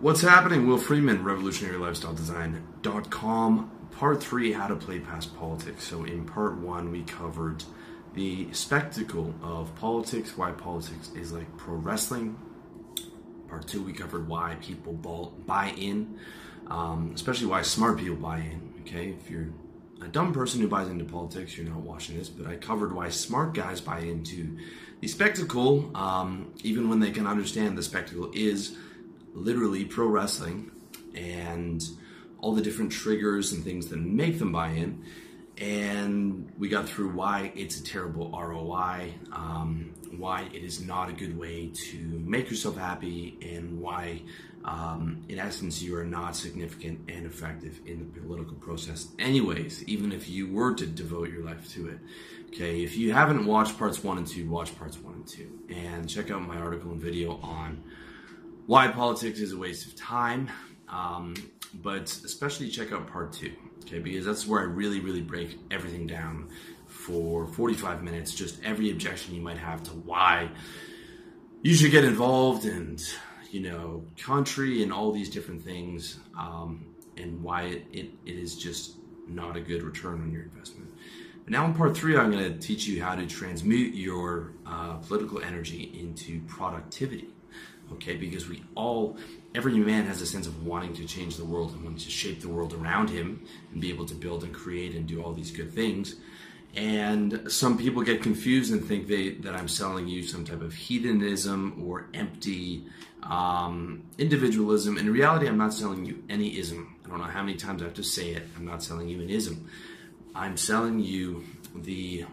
What's happening? Will Freeman, revolutionarylifestyledesign.com. Part three, how to play past politics. So, in part one, we covered the spectacle of politics, why politics is like pro wrestling. Part two, we covered why people buy in, um, especially why smart people buy in. Okay, if you're a dumb person who buys into politics, you're not watching this, but I covered why smart guys buy into the spectacle, um, even when they can understand the spectacle is literally pro wrestling and all the different triggers and things that make them buy in. And we got through why it's a terrible ROI, um, why it is not a good way to make yourself happy, and why, um, in essence, you are not significant and effective in the political process, anyways, even if you were to devote your life to it. Okay, if you haven't watched parts one and two, watch parts one and two, and check out my article and video on why politics is a waste of time. Um, but especially check out part two, okay? Because that's where I really, really break everything down for 45 minutes, just every objection you might have to why you should get involved and, you know, country and all these different things, um, and why it, it, it is just not a good return on your investment. But now in part three, I'm going to teach you how to transmute your uh, political energy into productivity okay? Because we all, every man has a sense of wanting to change the world and wanting to shape the world around him and be able to build and create and do all these good things. And some people get confused and think they, that I'm selling you some type of hedonism or empty um, individualism. In reality, I'm not selling you any ism. I don't know how many times I have to say it. I'm not selling you an ism. I'm selling you the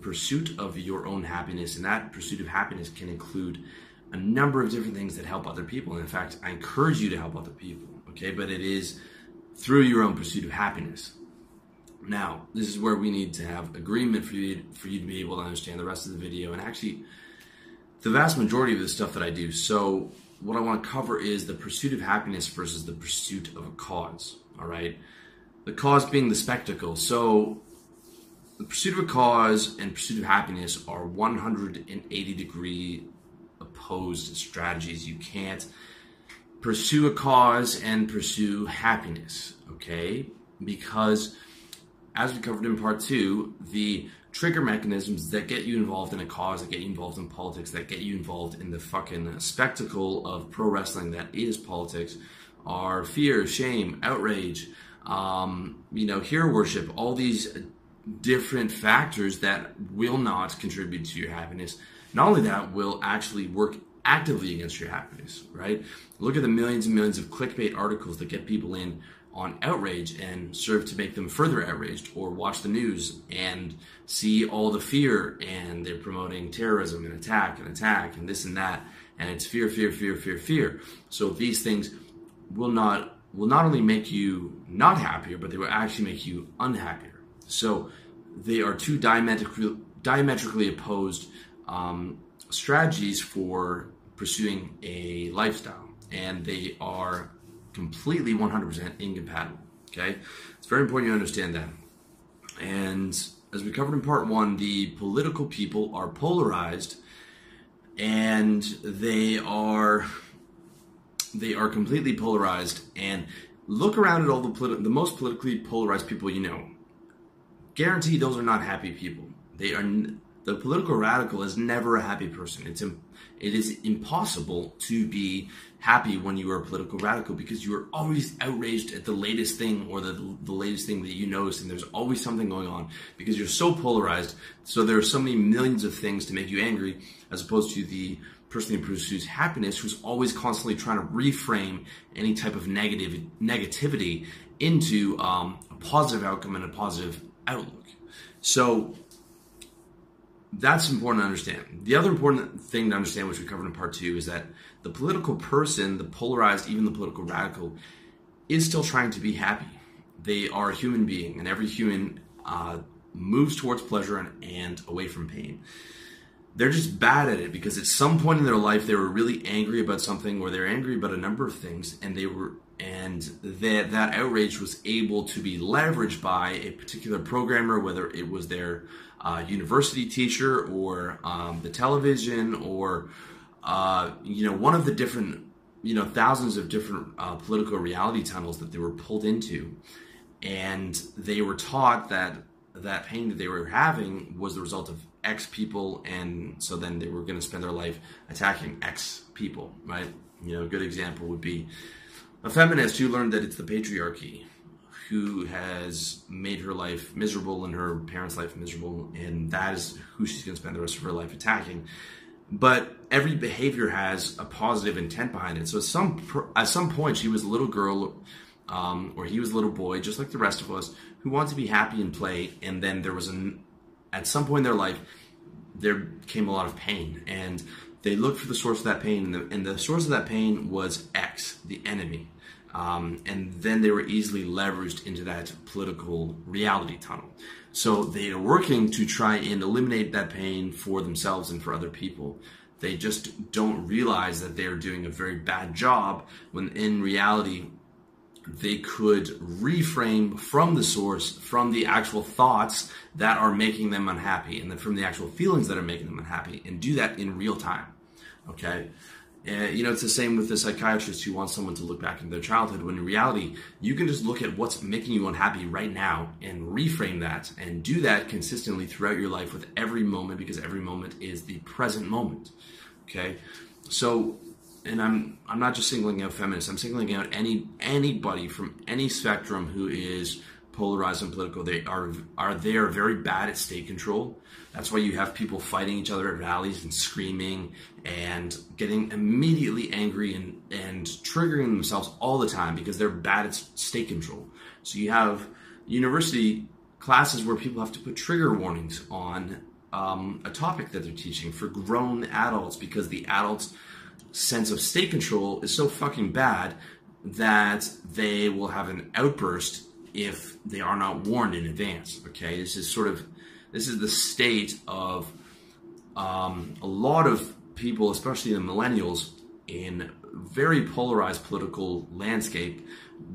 pursuit of your own happiness, and that pursuit of happiness can include a number of different things that help other people. And in fact, I encourage you to help other people, okay? But it is through your own pursuit of happiness. Now, this is where we need to have agreement for you for you to be able to understand the rest of the video and actually the vast majority of the stuff that I do. So, what I want to cover is the pursuit of happiness versus the pursuit of a cause, all right? The cause being the spectacle. So, the pursuit of a cause and pursuit of happiness are 180 degree opposed strategies. You can't pursue a cause and pursue happiness, okay? Because as we covered in part two, the trigger mechanisms that get you involved in a cause, that get you involved in politics, that get you involved in the fucking spectacle of pro wrestling that is politics are fear, shame, outrage, um, you know, hero worship, all these different factors that will not contribute to your happiness not only that, will actually work actively against your happiness, right? Look at the millions and millions of clickbait articles that get people in on outrage and serve to make them further outraged or watch the news and see all the fear and they're promoting terrorism and attack and attack and this and that. And it's fear fear fear fear fear. So these things will not will not only make you not happier but they will actually make you unhappier. So they are two diametrically diametrically opposed um, strategies for pursuing a lifestyle, and they are completely 100% incompatible. Okay, it's very important you understand that. And as we covered in part one, the political people are polarized, and they are they are completely polarized. And look around at all the politi- the most politically polarized people you know. Guarantee those are not happy people. They are the political radical is never a happy person. It's it is impossible to be happy when you are a political radical because you are always outraged at the latest thing or the, the latest thing that you notice and there's always something going on because you're so polarized so there are so many millions of things to make you angry as opposed to the person who pursues happiness who's always constantly trying to reframe any type of negative negativity into um, a positive outcome and a positive outlook so that's important to understand. The other important thing to understand, which we covered in part two, is that the political person, the polarized, even the political radical, is still trying to be happy. They are a human being, and every human uh, moves towards pleasure and, and away from pain. They're just bad at it because at some point in their life they were really angry about something, or they're angry about a number of things, and they were and that that outrage was able to be leveraged by a particular programmer, whether it was their university teacher or um, the television or uh, you know one of the different you know thousands of different uh, political reality tunnels that they were pulled into, and they were taught that that pain that they were having was the result of X people, and so then they were going to spend their life attacking X people, right? You know, a good example would be a feminist who learned that it's the patriarchy who has made her life miserable and her parents' life miserable, and that is who she's going to spend the rest of her life attacking. But every behavior has a positive intent behind it. So at some at some point, she was a little girl, um, or he was a little boy, just like the rest of us, who wanted to be happy and play. And then there was an at some point in their life, there came a lot of pain, and they looked for the source of that pain, and the, and the source of that pain was X, the enemy. Um, and then they were easily leveraged into that political reality tunnel. So they are working to try and eliminate that pain for themselves and for other people. They just don't realize that they're doing a very bad job when in reality, they could reframe from the source, from the actual thoughts that are making them unhappy, and then from the actual feelings that are making them unhappy, and do that in real time. Okay? And, you know, it's the same with the psychiatrist who wants someone to look back in their childhood when in reality, you can just look at what's making you unhappy right now and reframe that and do that consistently throughout your life with every moment because every moment is the present moment. Okay? So, and I'm I'm not just singling out feminists, I'm singling out any anybody from any spectrum who is polarized and political. They are are they are very bad at state control. That's why you have people fighting each other at rallies and screaming and getting immediately angry and, and triggering themselves all the time because they're bad at state control. So you have university classes where people have to put trigger warnings on um, a topic that they're teaching for grown adults because the adults' sense of state control is so fucking bad that they will have an outburst if they are not warned in advance. Okay, this is sort of this is the state of um, a lot of people, especially the millennials, in very polarized political landscape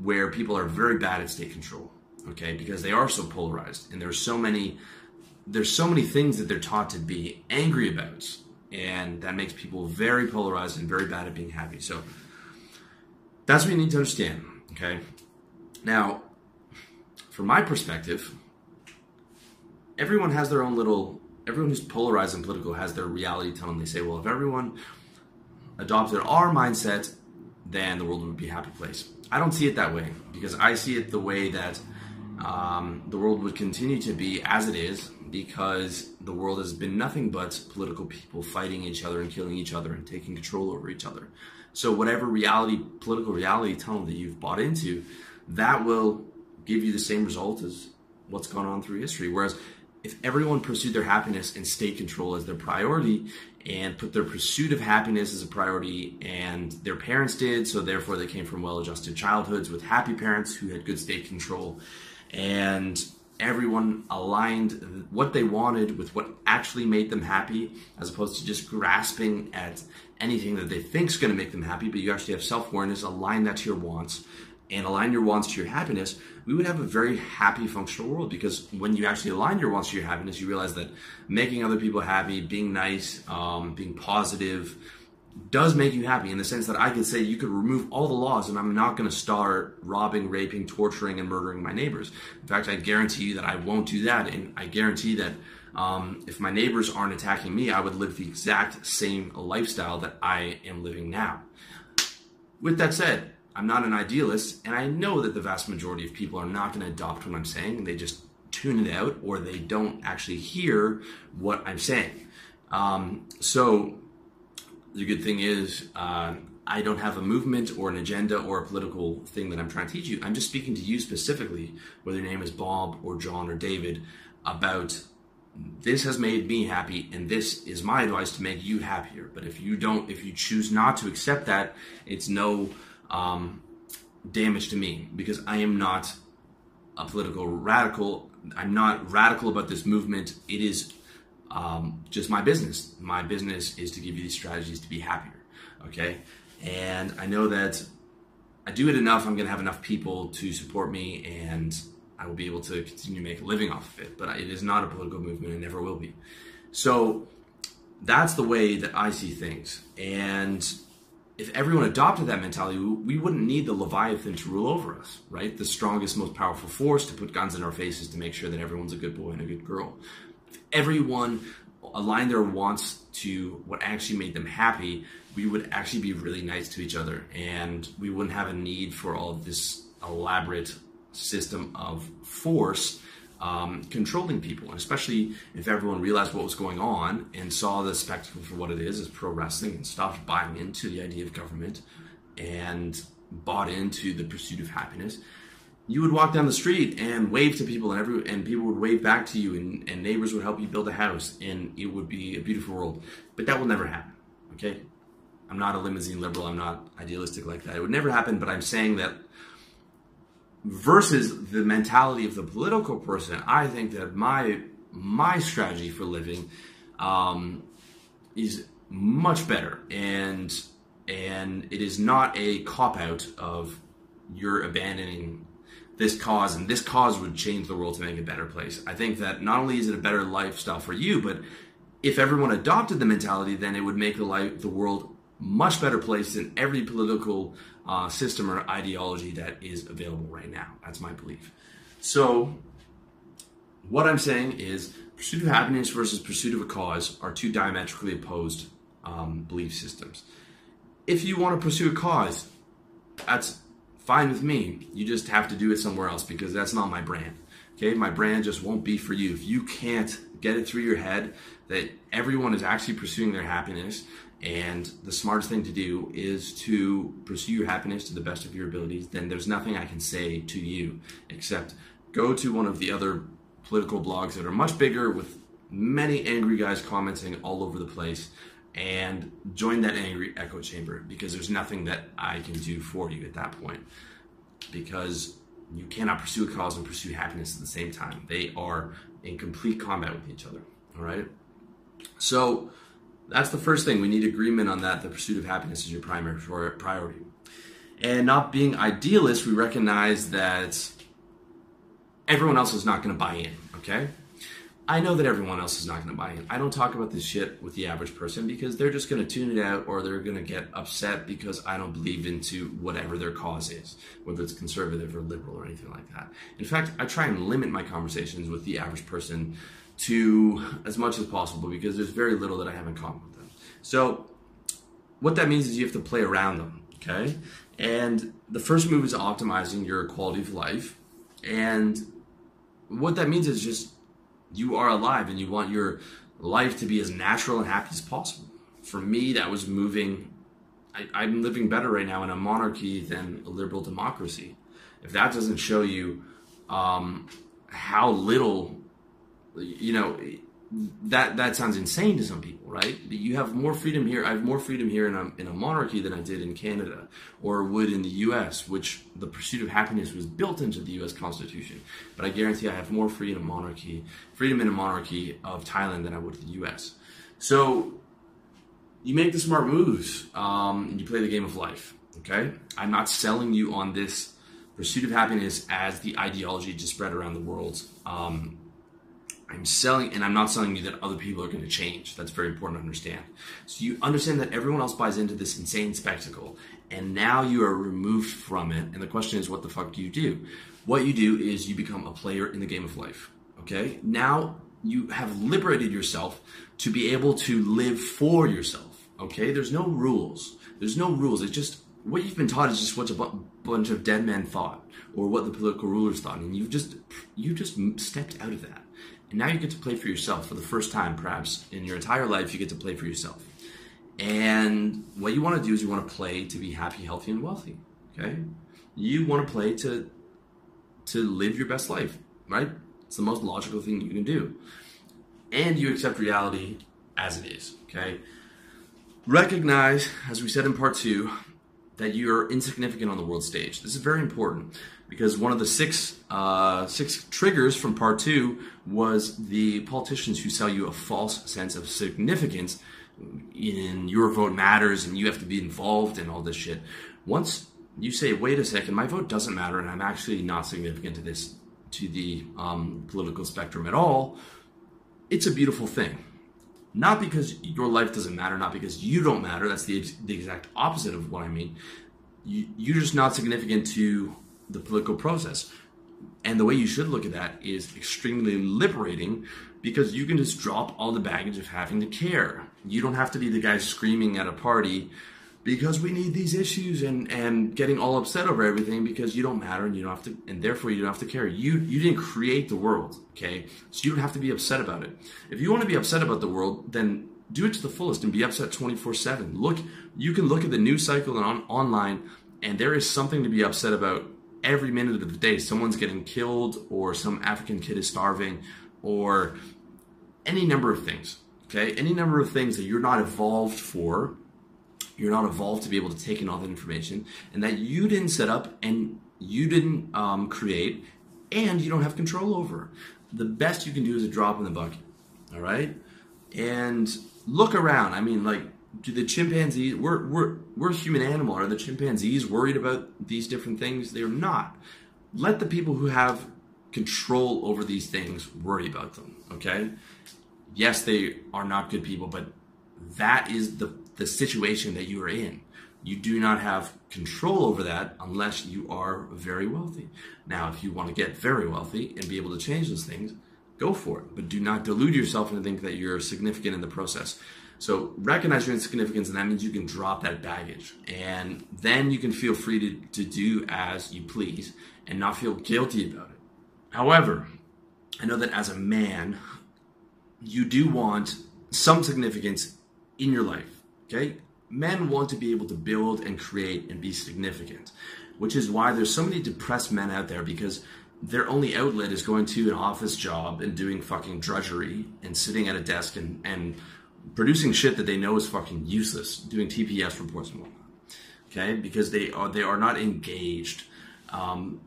where people are very bad at state control. Okay, because they are so polarized, and there's so many there's so many things that they're taught to be angry about, and that makes people very polarized and very bad at being happy. So that's what you need to understand. Okay, now from my perspective, everyone has their own little everyone who's polarized and political has their reality tunnel they say well if everyone adopted our mindset then the world would be a happy place. I don't see it that way because i see it the way that um, the world would continue to be as it is because the world has been nothing but political people fighting each other and killing each other and taking control over each other. So whatever reality political reality tunnel that you've bought into that will give you the same result as what's gone on through history. Whereas if everyone pursued their happiness and state control as their priority and put their pursuit of happiness as a priority and their parents did so therefore they came from well-adjusted childhoods with happy parents who had good state control and everyone aligned what they wanted with what actually made them happy as opposed to just grasping at anything that they think is going to make them happy but you actually have self-awareness align that to your wants and align your wants to your happiness, we would have a very happy, functional world. Because when you actually align your wants to your happiness, you realize that making other people happy, being nice, um, being positive, does make you happy in the sense that I could say you could remove all the laws and I'm not going to start robbing, raping, torturing, and murdering my neighbors. In fact, I guarantee you that I won't do that. And I guarantee that um, if my neighbors aren't attacking me, I would live the exact same lifestyle that I am living now. With that said, I'm not an idealist, and I know that the vast majority of people are not going to adopt what I'm saying. They just tune it out or they don't actually hear what I'm saying. Um, so the good thing is, uh, I don't have a movement or an agenda or a political thing that I'm trying to teach you. I'm just speaking to you specifically, whether your name is Bob or John or David, about this has made me happy and this is my advice to make you happier. But if you don't, if you choose not to accept that, it's no um, damage to me because I am not a political radical. I'm not radical about this movement. It is um, just my business. My business is to give you these strategies to be happier. Okay. And I know that I do it enough, I'm going to have enough people to support me and I will be able to continue to make a living off of it. But it is not a political movement and never will be. So that's the way that I see things. And if everyone adopted that mentality, we wouldn't need the Leviathan to rule over us, right? The strongest, most powerful force to put guns in our faces to make sure that everyone's a good boy and a good girl. If everyone aligned their wants to what actually made them happy, we would actually be really nice to each other and we wouldn't have a need for all this elaborate system of force um, controlling people, and especially if everyone realized what was going on and saw the spectacle for what it is, as pro wrestling, and stopped buying into the idea of government and bought into the pursuit of happiness. You would walk down the street and wave to people, and every and people would wave back to you, and, and neighbors would help you build a house, and it would be a beautiful world. But that will never happen. Okay, I'm not a limousine liberal. I'm not idealistic like that. It would never happen. But I'm saying that versus the mentality of the political person, I think that my my strategy for living um, is much better, and and it is not a cop out of you're abandoning this cause, and this cause would change the world to make a better place. I think that not only is it a better lifestyle for you, but if everyone adopted the mentality, then it would make the life, the world much better place than every political uh, system or ideology that is available right now. That's my belief. So, what I'm saying is, pursuit of happiness versus pursuit of a cause are two diametrically opposed um, belief systems. If you want to pursue a cause, that's fine with me. You just have to do it somewhere else because that's not my brand. Okay, my brand just won't be for you. If you can't get it through your head that everyone is actually pursuing their happiness and the smartest thing to do is to pursue your happiness to the best of your abilities, then there's nothing I can say to you except go to one of the other political blogs that are much bigger with many angry guys commenting all over the place and join that angry echo chamber because there's nothing that I can do for you at that point because you cannot pursue a cause and pursue happiness at the same time. They are in complete combat with each other. All right. So, that's the first thing. We need agreement on that. The pursuit of happiness is your primary priority. And not being idealists, we recognize that everyone else is not going to buy in, okay? I know that everyone else is not going to buy in. I don't talk about this shit with the average person because they're just going to tune it out or they're going to get upset because I don't believe into whatever their cause is, whether it's conservative or liberal or anything like that. In fact, I try and limit my conversations with the average person to as much as possible because there's very little that I have in common with them. So, what that means is you have to play around them, okay? And the first move is optimizing your quality of life. And what that means is just you are alive and you want your life to be as natural and happy as possible. For me, that was moving. I, am living better right now in a monarchy than a liberal democracy. If that doesn't show you um, how little you know that that sounds insane to some people, right? You have more freedom here. I have more freedom here in a, in a monarchy than I did in Canada or would in the U.S., which the pursuit of happiness was built into the U.S. Constitution. But I guarantee I have more freedom monarchy, freedom in a monarchy of Thailand than I would in the U.S. So you make the smart moves um, and you play the game of life. Okay, I'm not selling you on this pursuit of happiness as the ideology to spread around the world. Um, I'm selling, and I'm not selling you that other people are going to change. That's very important to understand. So you understand that everyone else buys into this insane spectacle, and now you are removed from it. And the question is, what the fuck do you do? What you do is you become a player in the game of life. Okay? Now you have liberated yourself to be able to live for yourself. Okay? There's no rules. There's no rules. It's just what you've been taught is just what a bunch of dead men thought, or what the political rulers thought, and you've just you just stepped out of that and now you get to play for yourself for the first time, perhaps in your entire life, you get to play for yourself. And what you want to do is you want to play to be happy, healthy, and wealthy. Okay? You want to play to to live your best life, right? It's the most logical thing you can do. And you accept reality as it is, okay? Recognize, as we said in part two, that you're insignificant on the world stage. This is very important because one of the six uh, six triggers from part two was the politicians who sell you a false sense of significance in your vote matters and you have to be involved in all this shit. Once you say, "Wait a second, my vote doesn't matter, and I'm actually not significant to this to the um, political spectrum at all," it's a beautiful thing. Not because your life doesn't matter, not because you don't matter. That's the, the exact opposite of what I mean. You, you're just not significant to the political process. And the way you should look at that is extremely liberating because you can just drop all the baggage of having to care. You don't have to be the guy screaming at a party because we need these issues and and getting all upset over everything because you don't matter and you don't have to and therefore you don't have to care. You you didn't create the world, okay? So you don't have to be upset about it. If you want to be upset about the world, then do it to the fullest and be upset 24/7. Look, you can look at the news cycle and on, online and there is something to be upset about every minute of the day. Someone's getting killed or some African kid is starving or any number of things. Okay? Any number of things that you're not evolved for you're not evolved to be able to take in all that information, and that you didn't set up and you didn't um, create, and you don't have control over. The best you can do is a drop in the bucket. All right, and look around. I mean, like, do the chimpanzees? We're we're we're a human animal. Are the chimpanzees worried about these different things? They're not. Let the people who have control over these things worry about them. Okay. Yes, they are not good people, but that is the the situation that you are in. You do not have control over that unless you are very wealthy. Now, if you want to get very wealthy and be able to change those things, go for it. But do not delude yourself and think that you're significant in the process. So recognize your insignificance, and that means you can drop that baggage. And then you can feel free to, to do as you please and not feel guilty about it. However, I know that as a man, you do want some significance in your life. Okay? Men want to be able to build and create and be significant, which is why there's so many depressed men out there because their only outlet is going to an office job and doing fucking drudgery and sitting at a desk and, and producing shit that they know is fucking useless, doing TPS reports and whatnot. Okay? Because they are they are not engaged. Um,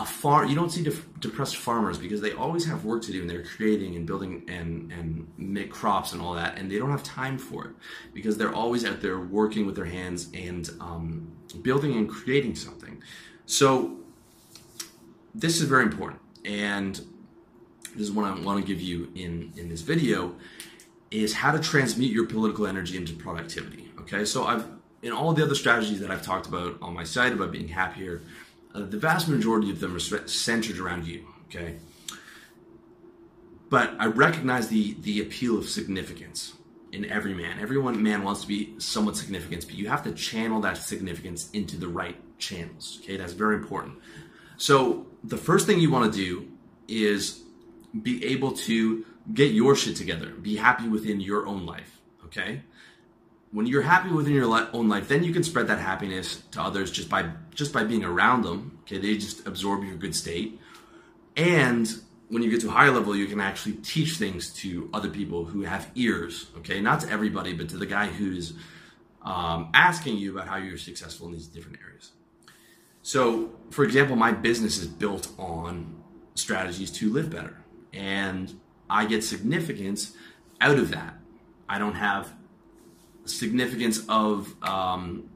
a you don't see depressed farmers because they always have work to do and they're creating and building and and make crops and all that and they don't have time for it because they're always out there working with their hands and um, building and creating something. So this is very important and this is what i want to give you in in this video is how to transmute your political energy into productivity okay? So i've in all the other strategies that i've talked about on my site about being happier uh, the vast majority of them are centered around you. Okay, but I recognize the the appeal of significance in every man. Everyone man wants to be somewhat significant, but you have to channel that significance into the right channels. Okay, that's very important. So the first thing you want to do is be able to get your shit together. Be happy within your own life. Okay when you're happy within your own life, then you can spread that happiness to others just by just by being around them. Okay, they just absorb your good state, and when you get to a higher level, you can actually teach things to other people who have ears. Okay, not to everybody, but to the guy who's um, asking you about how you're successful in these different areas. So, for example, my business is built on strategies to live better, and I get significance out of that. I don't have significance of um,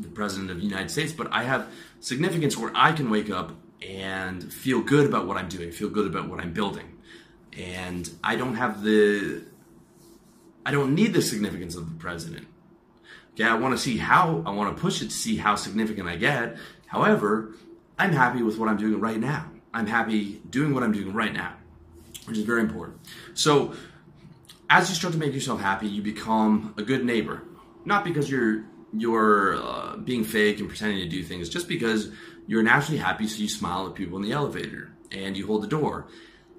the president of the United States, but I have significance where I can wake up and feel good about what I'm doing, feel good about what I'm building. And I don't have the, I don't need the significance of the president. Okay, I want to see how, I want to push it to see how significant I get. However, I'm happy with what I'm doing right now. I'm happy doing what I'm doing right now, which is very important. So, as you start to make yourself happy, you become a good neighbor. Not because you're you're uh, being fake and pretending to do things, just because you're naturally happy, so you smile at people in the elevator and you hold the door,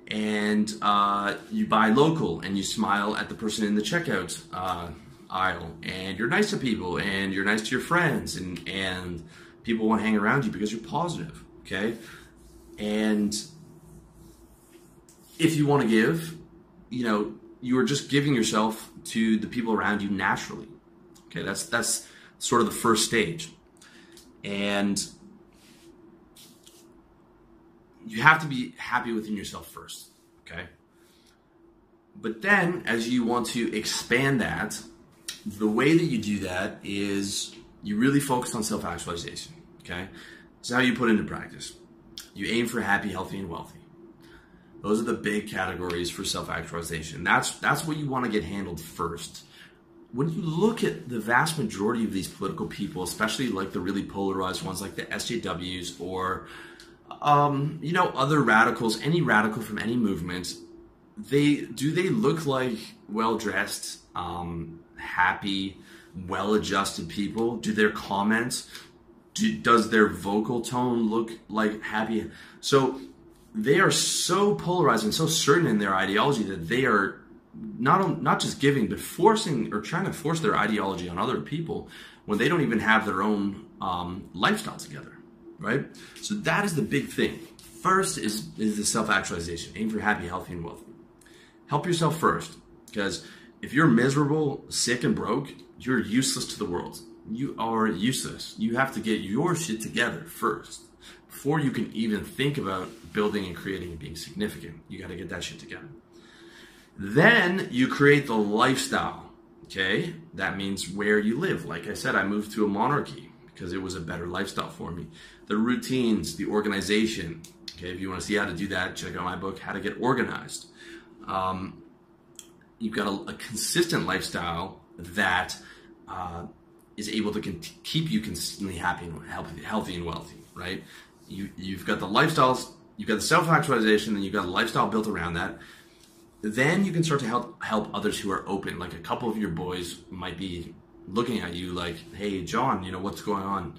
and uh, you buy local and you smile at the person in the checkout uh, aisle, and you're nice to people and you're nice to your friends, and and people want to hang around you because you're positive. Okay, and if you want to give, you know, you are just giving yourself to the people around you naturally. Okay, that's that's sort of the first stage. And you have to be happy within yourself first, okay? But then as you want to expand that, the way that you do that is you really focus on self-actualization, okay? It's how you put into practice. You aim for happy, healthy, and wealthy. Those are the big categories for self-actualization. That's that's what you want to get handled first. When you look at the vast majority of these political people, especially like the really polarized ones, like the SJWs or um, you know other radicals, any radical from any movement, they do they look like well dressed, um, happy, well adjusted people? Do their comments do, does their vocal tone look like happy? So they are so polarized and so certain in their ideology that they are not not just giving but forcing or trying to force their ideology on other people when they don't even have their own um, lifestyle together, right? So that is the big thing. First is is the self actualization. Aim for happy, healthy, and wealthy. Help yourself first, because if you're miserable, sick, and broke, you're useless to the world you are useless. You have to get your shit together first before you can even think about building and creating and being significant. You got to get that shit together. Then you create the lifestyle. Okay, that means where you live. Like I said, I moved to a monarchy because it was a better lifestyle for me. The routines, the organization. Okay, if you want to see how to do that, check out my book, How to Get Organized. Um, you've got a, a consistent lifestyle that uh, is able to con- keep you consistently happy and healthy, healthy and wealthy, right? You, you've got the lifestyles, you've got the self-actualization, and you've got a lifestyle built around that. Then you can start to help help others who are open. Like a couple of your boys might be looking at you like, "Hey, John, you know what's going on?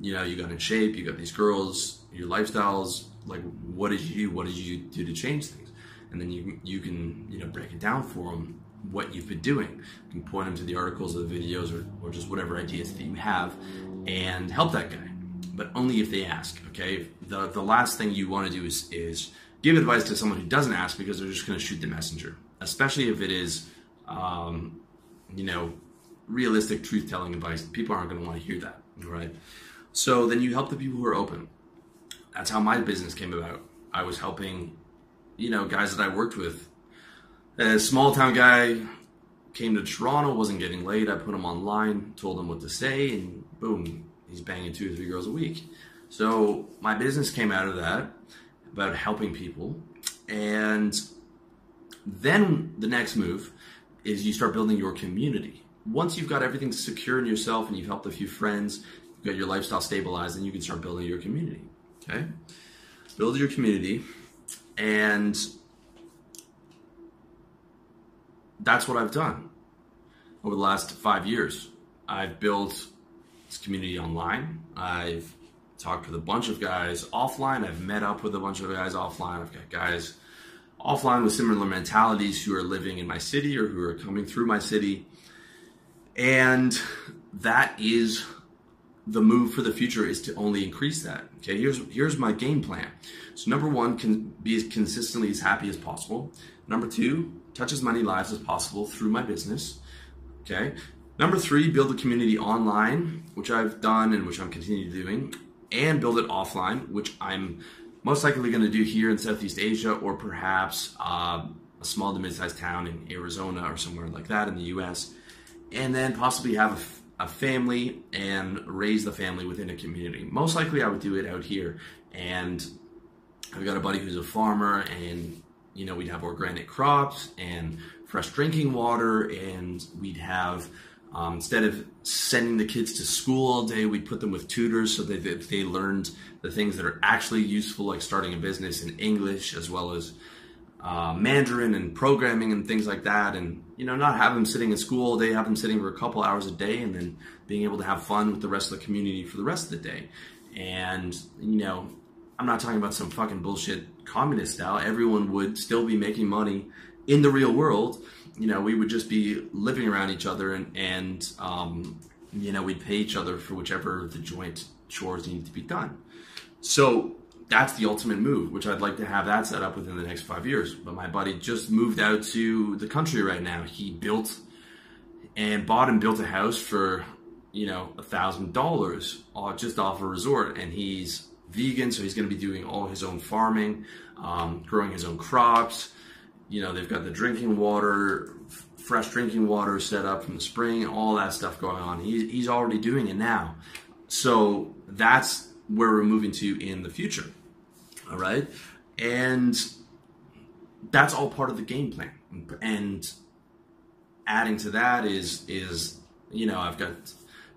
You know, you got in shape, you got these girls, your lifestyles. Like, what did you What did you do to change things?" And then you you can you know break it down for them what you've been doing. You can point them to the articles or the videos or, or just whatever ideas that you have and help that guy. But only if they ask, okay? The, the last thing you want to do is, is give advice to someone who doesn't ask because they're just going to shoot the messenger, especially if it is, um, you know, realistic truth telling advice. People aren't going to want to hear that, right? So then you help the people who are open. That's how my business came about. I was helping, you know, guys that I worked with a small town guy came to Toronto, wasn't getting laid. I put him online, told him what to say, and boom, he's banging two or three girls a week. So my business came out of that about helping people. And then the next move is you start building your community. Once you've got everything secure in yourself and you've helped a few friends, you've got your lifestyle stabilized, then you can start building your community. Okay? Build your community and that's what I've done over the last five years. I've built this community online. I've talked with a bunch of guys offline. I've met up with a bunch of guys offline. I've got guys offline with similar mentalities who are living in my city or who are coming through my city. And that is the move for the future is to only increase that. Okay, here's here's my game plan. So number one, can be as consistently as happy as possible. Number two, touch as many lives as possible through my business. Okay. Number three, build a community online, which I've done and which I'm continuing doing, and build it offline, which I'm most likely going to do here in Southeast Asia or perhaps uh, a small to mid-sized town in Arizona or somewhere like that in the U.S. And then possibly have a, a family and raise the family within a community. Most likely, I would do it out here, and I've got a buddy who's a farmer and you know, we'd have organic crops and fresh drinking water, and we'd have um, instead of sending the kids to school all day, we'd put them with tutors so that they, they learned the things that are actually useful, like starting a business in English as well as uh, Mandarin and programming and things like that. And you know, not have them sitting in school all day, have them sitting for a couple hours a day, and then being able to have fun with the rest of the community for the rest of the day. And you know, I'm not talking about some fucking bullshit communist style. Everyone would still be making money in the real world. You know, we would just be living around each other and, and um, you know, we'd pay each other for whichever the joint chores needed to be done. So that's the ultimate move, which I'd like to have that set up within the next five years. But my buddy just moved out to the country right now. He built and bought and built a house for, you know, a thousand dollars uh, just off a resort. And he's vegan, so he's going to be doing all his own farming, um, growing his own crops. You know, they've got the drinking water, fresh drinking water set up from the spring, all that stuff going on. He, he's already doing it now. So that's where we're moving to in the future. All right. And that's all part of the game plan. And adding to that is is you know I've got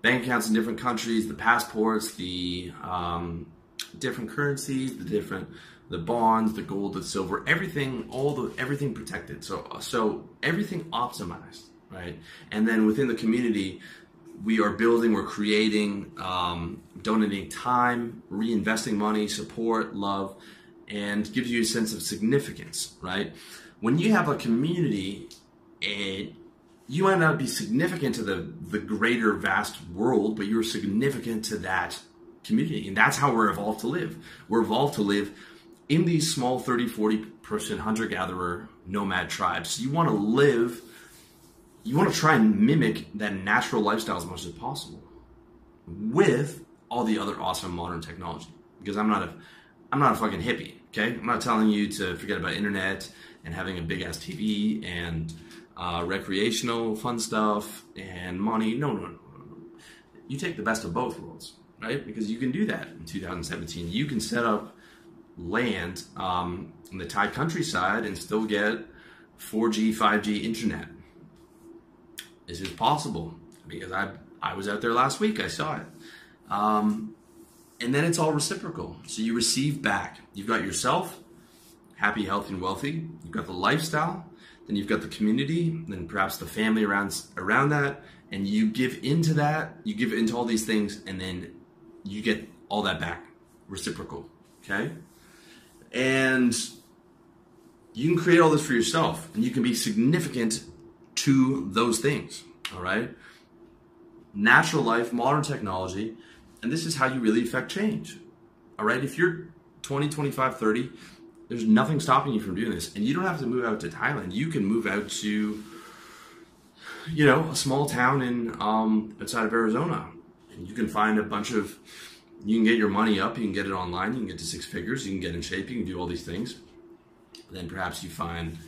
bank accounts in different countries, the passports, the um, different currencies, the different the bonds, the gold, the silver, everything, all the everything protected. So so everything optimized, right? And then within the community, we are building, we're creating, um, donating time, reinvesting money, support, love, and gives you a sense of significance, right? When you have a community, it, you might not be significant to the, the greater vast world, but you're significant to that community. And that's how we're evolved to live. We're evolved to live in these small 30, 40 person hunter gatherer nomad tribes. You want to live, you want to try and mimic that natural lifestyle as much as possible with all the other awesome modern technology. Because I'm not a, I'm not a fucking hippie. Okay, I'm not telling you to forget about internet and having a big ass TV and uh, recreational fun stuff and money. No, no, no, no. You take the best of both worlds, right? Because you can do that in 2017. You can set up land um, in the Thai countryside and still get 4G, 5G internet. This is possible because I I was out there last week. I saw it. Um, and then it's all reciprocal. So you receive back. You've got yourself, happy, healthy, and wealthy. You've got the lifestyle. Then you've got the community. Then perhaps the family around around that. And you give into that. You give into all these things, and then you get all that back, reciprocal. Okay. And you can create all this for yourself, and you can be significant to those things. All right. Natural life, modern technology and this is how you really affect change. All right, if you're 20, 25, 30, there's nothing stopping you from doing this. And you don't have to move out to Thailand. You can move out to, you know, a small town in um, outside of Arizona. And you can find a bunch of, you can get your money up, you can get it online, you can get to six figures, you can get in shape, you can do all these things. Then perhaps you find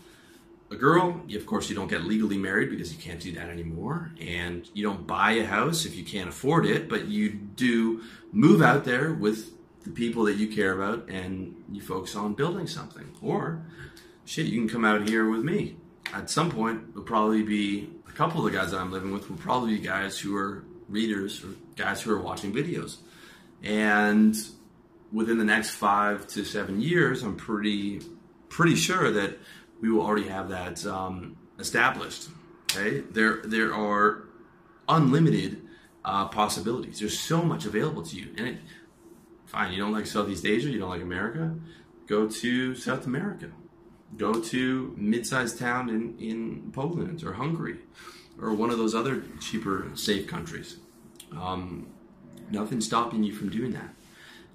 a girl, of course, you don't get legally married because you can't do that anymore. And you don't buy a house if you can't afford it, but you do move out there with the people that you care about and you focus on building something. Or, shit, you can come out here with me. At some point, it'll probably be a couple of the guys that I'm living with will probably be guys who are readers or guys who are watching videos. And within the next five to seven years, I'm pretty pretty sure that we will already have that um, established. Okay, there there are unlimited uh, possibilities. There's so much available to you, and it, fine. You don't like Southeast Asia, you don't like America. Go to South America. Go to mid-sized town in in Poland or Hungary, or one of those other cheaper, safe countries. Um, nothing stopping you from doing that.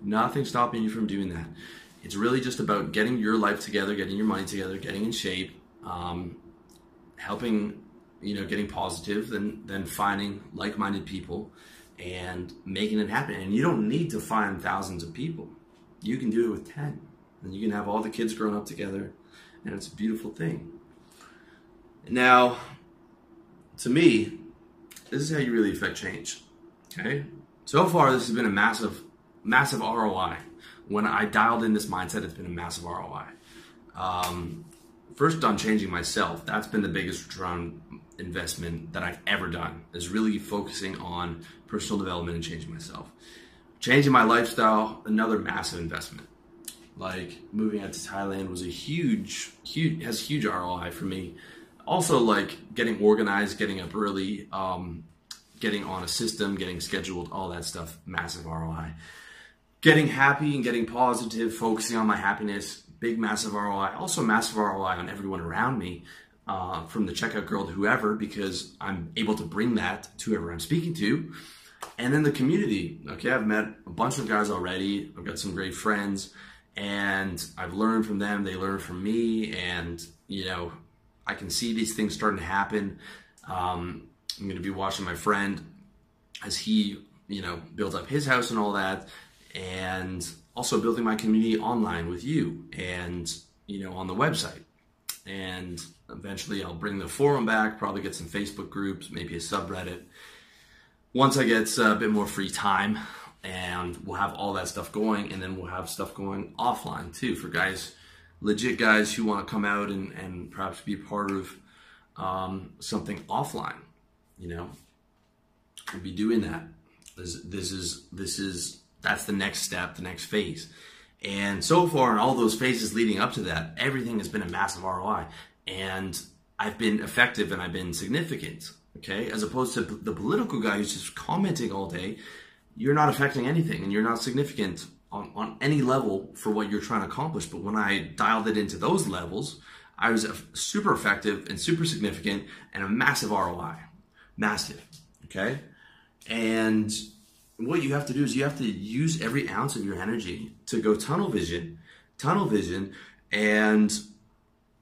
Nothing stopping you from doing that. It's really just about getting your life together, getting your money together, getting in shape, um, helping, you know, getting positive, then then finding like-minded people and making it happen. And you don't need to find thousands of people. You can do it with 10. And you can have all the kids growing up together and it's a beautiful thing. Now, to me, this is how you really affect change. Okay? So far, this has been a massive, massive ROI when I dialed in this mindset, it's been a massive ROI. Um, first, on changing myself, that's been the biggest return investment that I've ever done. Is really focusing on personal development and changing myself. Changing my lifestyle, another massive investment. Like moving out to Thailand was a huge, huge has huge ROI for me. Also, like getting organized, getting up early, um, getting on a system, getting scheduled, all that stuff, massive ROI getting happy and getting positive, focusing on my happiness, big, massive ROI. Also, massive ROI on everyone around me, uh, from the checkout girl to whoever, because I'm able to bring that to whoever I'm speaking to. And then the community. Okay, I've met a bunch of guys already. I've got some great friends, and I've learned from them. They learn from me, and you know, I can see these things starting to happen. Um, I'm going to be watching my friend as he, you know, builds up his house and all that and also building my community online with you and you know on the website and eventually i'll bring the forum back probably get some facebook groups maybe a subreddit once i get a bit more free time and we'll have all that stuff going and then we'll have stuff going offline too for guys legit guys who want to come out and, and perhaps be part of um, something offline. You know, we'll be doing that. This, this is this is that's the next step, the next phase. And so far, in all those phases leading up to that, everything has been a massive ROI, and I've been effective and I've been significant. Okay, as opposed to the political guy who's just commenting all day, you're not affecting anything and you're not significant on, on any level for what you're trying to accomplish. But when I dialed it into those levels, I was super effective and super significant and a massive ROI. Massive. Okay? And what you have to do is you have to use every ounce of your energy to go tunnel vision, tunnel vision, and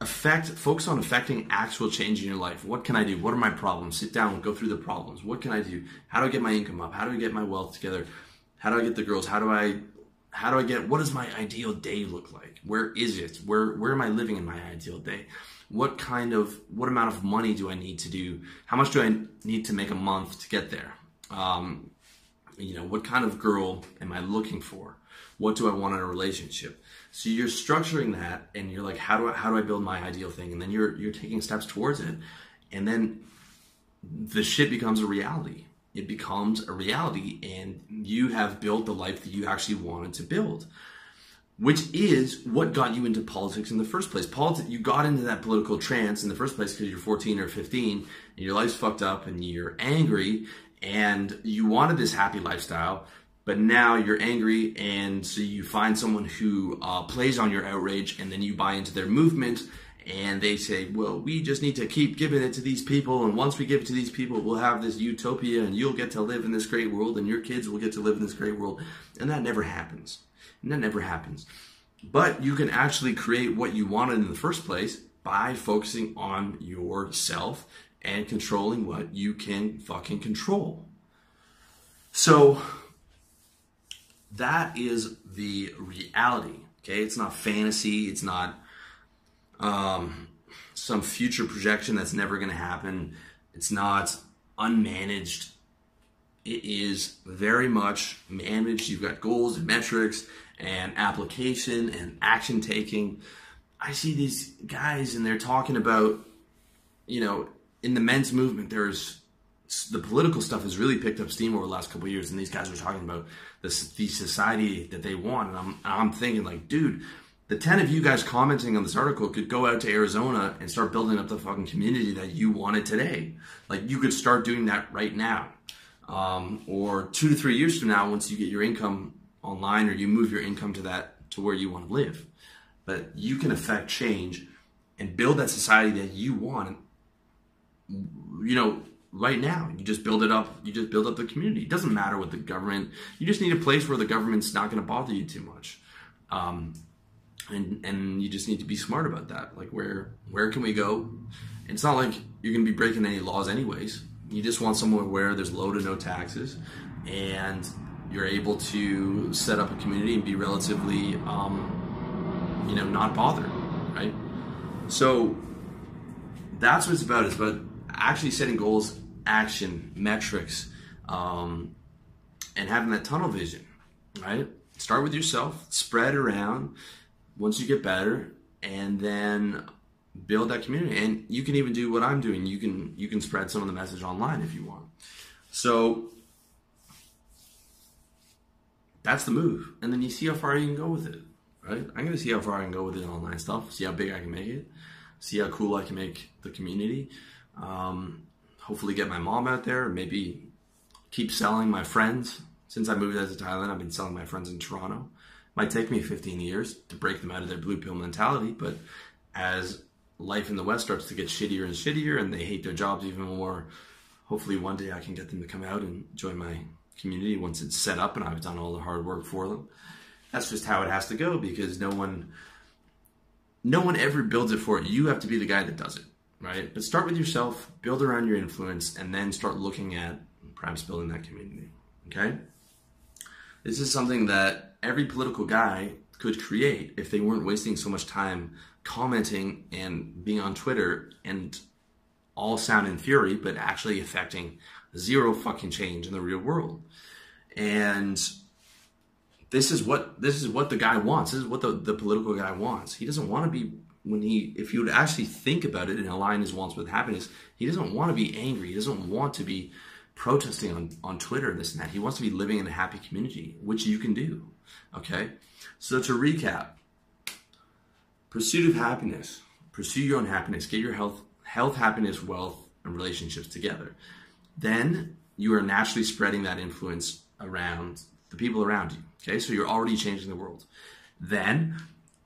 affect focus on affecting actual change in your life what can i do what are my problems sit down go through the problems what can i do how do i get my income up how do i get my wealth together how do i get the girls how do i how do I get what does my ideal day look like? Where is it? Where where am I living in my ideal day? What kind of what amount of money do I need to do? How much do I need to make a month to get there? Um, you know, what kind of girl am I looking for? What do I want in a relationship? So you're structuring that and you're like, how do I how do I build my ideal thing? And then you're you're taking steps towards it. And then the shit becomes a reality it becomes a reality and you have built the life that you actually wanted to build which is what got you into politics in the first place politics you got into that political trance in the first place because you're 14 or 15 and your life's fucked up and you're angry and you wanted this happy lifestyle but now you're angry and so you find someone who uh, plays on your outrage and then you buy into their movement and they say, well, we just need to keep giving it to these people, and once we give it to these people, we'll have this utopia, and you'll get to live in this great world, and your kids will get to live in this great world. And that never happens. And that never happens. But you can actually create what you wanted in the first place by focusing on yourself and controlling what you can fucking control. So that is the reality. Okay, it's not fantasy, it's not um, some future projection that's never going to happen. It's not unmanaged. It is very much managed. You've got goals and metrics and application and action taking. I see these guys and they're talking about, you know, in the men's movement, there's the political stuff has really picked up steam over the last couple years, and these guys are talking about the society that they want, and I'm I'm thinking like, dude, the 10 of you guys commenting on this article could go out to Arizona and start building up the fucking community that you wanted today. Like you could start doing that right now. Um, or two to three years from now, once you get your income online or you move your income to that to where you want to live. But you can affect change and build that society that you want. You know, right now, you just build it up. You just build up the community. It doesn't matter what the government. You just need a place where the government's not going to bother you too much. Um, and and you just need to be smart about that. Like where where can we go? It's not like you're going to be breaking any laws anyways. You just want somewhere where there's low to no taxes, and you're able to set up a community and be relatively, um, you know, not bothered, right? So that's what it's about. It's about actually setting goals, action, metrics, um, and having that tunnel vision, right? Start with yourself, spread around once you get better and then build that community and you can even do what i'm doing you can you can spread some of the message online if you want so that's the move. And then you see how far you can go with it right? I'm going to see how far i can go with the online stuff see how big i can make it see how cool i can make the community. Um, hopefully get my mom out there maybe keep selling my friends. Since i moved out to thailand i've been selling my friends in toronto. Might take me 15 years to break them out of their blue pill mentality, but as life in the West starts to get shittier and shittier and they hate their jobs even more, hopefully one day I can get them to come out and join my community once it's set up and I've done all the hard work for them. That's just how it has to go because no one no one ever builds it for it. You have to be the guy that does it, right? But start with yourself, build around your influence, and then start looking at perhaps building that community. Okay? This is something that every political guy could create if they weren't wasting so much time commenting and being on Twitter and all sound and fury, but actually affecting zero fucking change in the real world. And this is what this is what the guy wants. This is what the, the political guy wants. He doesn't want to be when he if you would actually think about it and align his wants with happiness, he doesn't want to be angry. He doesn't want to be protesting on, on Twitter and this and that. He wants to be living in a happy community, which you can do. Okay? So to recap, pursuit of happiness. Pursue your own happiness. Get your health, health, happiness, wealth, and relationships together. Then you are naturally spreading that influence around the people around you. Okay, so you're already changing the world. Then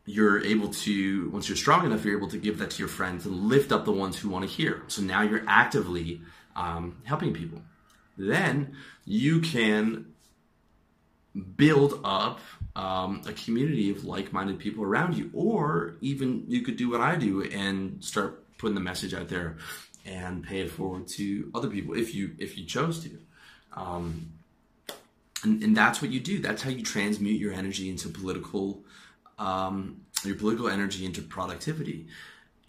you're able to, once you're strong enough, you're able to give that to your friends and lift up the ones who want to hear. So now you're actively um, helping people. Then you can build up um, a community of like-minded people around you, or even you could do what I do and start putting the message out there and pay it forward to other people if you if you chose to. Um, and, and that's what you do. That's how you transmute your energy into political, um, your political energy into productivity.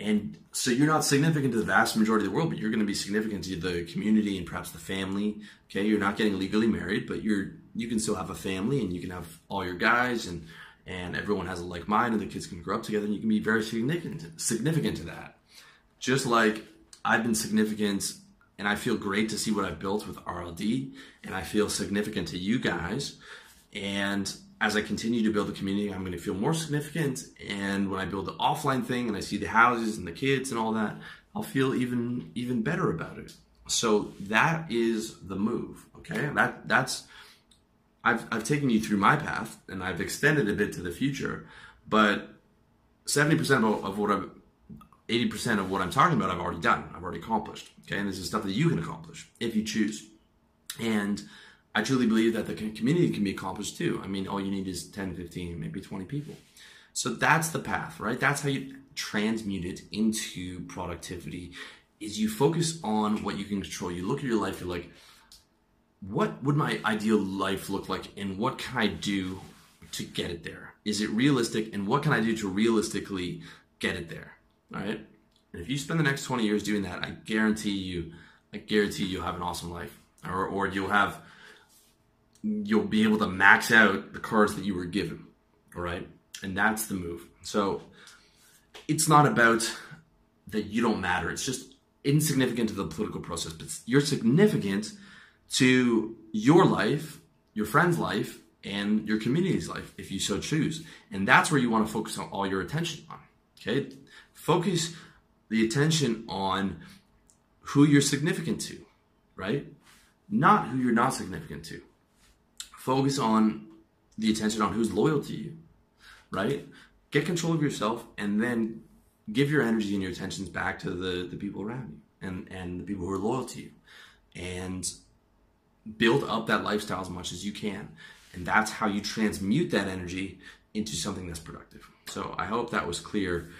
And so you're not significant to the vast majority of the world, but you're going to be significant to the community and perhaps the family. Okay, you're not getting legally married, but you're you can still have a family and you can have all your guys and and everyone has a like mind and the kids can grow up together and you can be very significant significant to that. Just like I've been significant and I feel great to see what I've built with RLD, and I feel significant to you guys. And as I continue to build the community, I'm going to feel more significant. And when I build the offline thing and I see the houses and the kids and all that, I'll feel even even better about it. So that is the move. Okay, that that's I've I've taken you through my path and I've extended a bit to the future, but seventy percent of, of what I've 80% of what I'm talking about, I've already done. I've already accomplished. Okay. And this is stuff that you can accomplish if you choose. And I truly believe that the community can be accomplished too. I mean, all you need is 10, 15, maybe 20 people. So that's the path, right? That's how you transmute it into productivity is you focus on what you can control. You look at your life, you're like, what would my ideal life look like and what can I do to get it there? Is it realistic and what can I do to realistically get it there? All right. And if you spend the next 20 years doing that, I guarantee you, I guarantee you'll have an awesome life. Or, or you'll have, you'll be able to max out the cards that you were given. All right. And that's the move. So it's not about that you don't matter. It's just insignificant to the political process, but you're significant to your life, your friend's life, and your community's life if you so choose. And that's where you want to focus on all your attention on. Okay? Focus the attention on who you're significant to, right? Not who you're not significant to. Focus on the attention on who's loyal to you, right? Get control of yourself and then give your energy and your attentions back to the, the people around you and, and the people who are loyal to you. And build up that lifestyle as much as you can. And that's how you transmute that energy into something that's productive. So I hope that was clear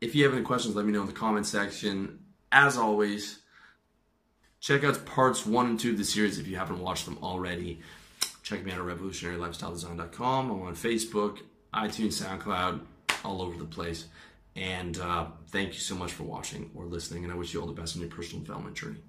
if you have any questions, let me know in the comment section. As always, check out parts one and two of the series if you haven't watched them already. Check me out at revolutionarylifestyledesign.com. I'm on Facebook, iTunes, SoundCloud, all over the place. And uh, thank you so much for watching or listening. And I wish you all the best in your personal development journey.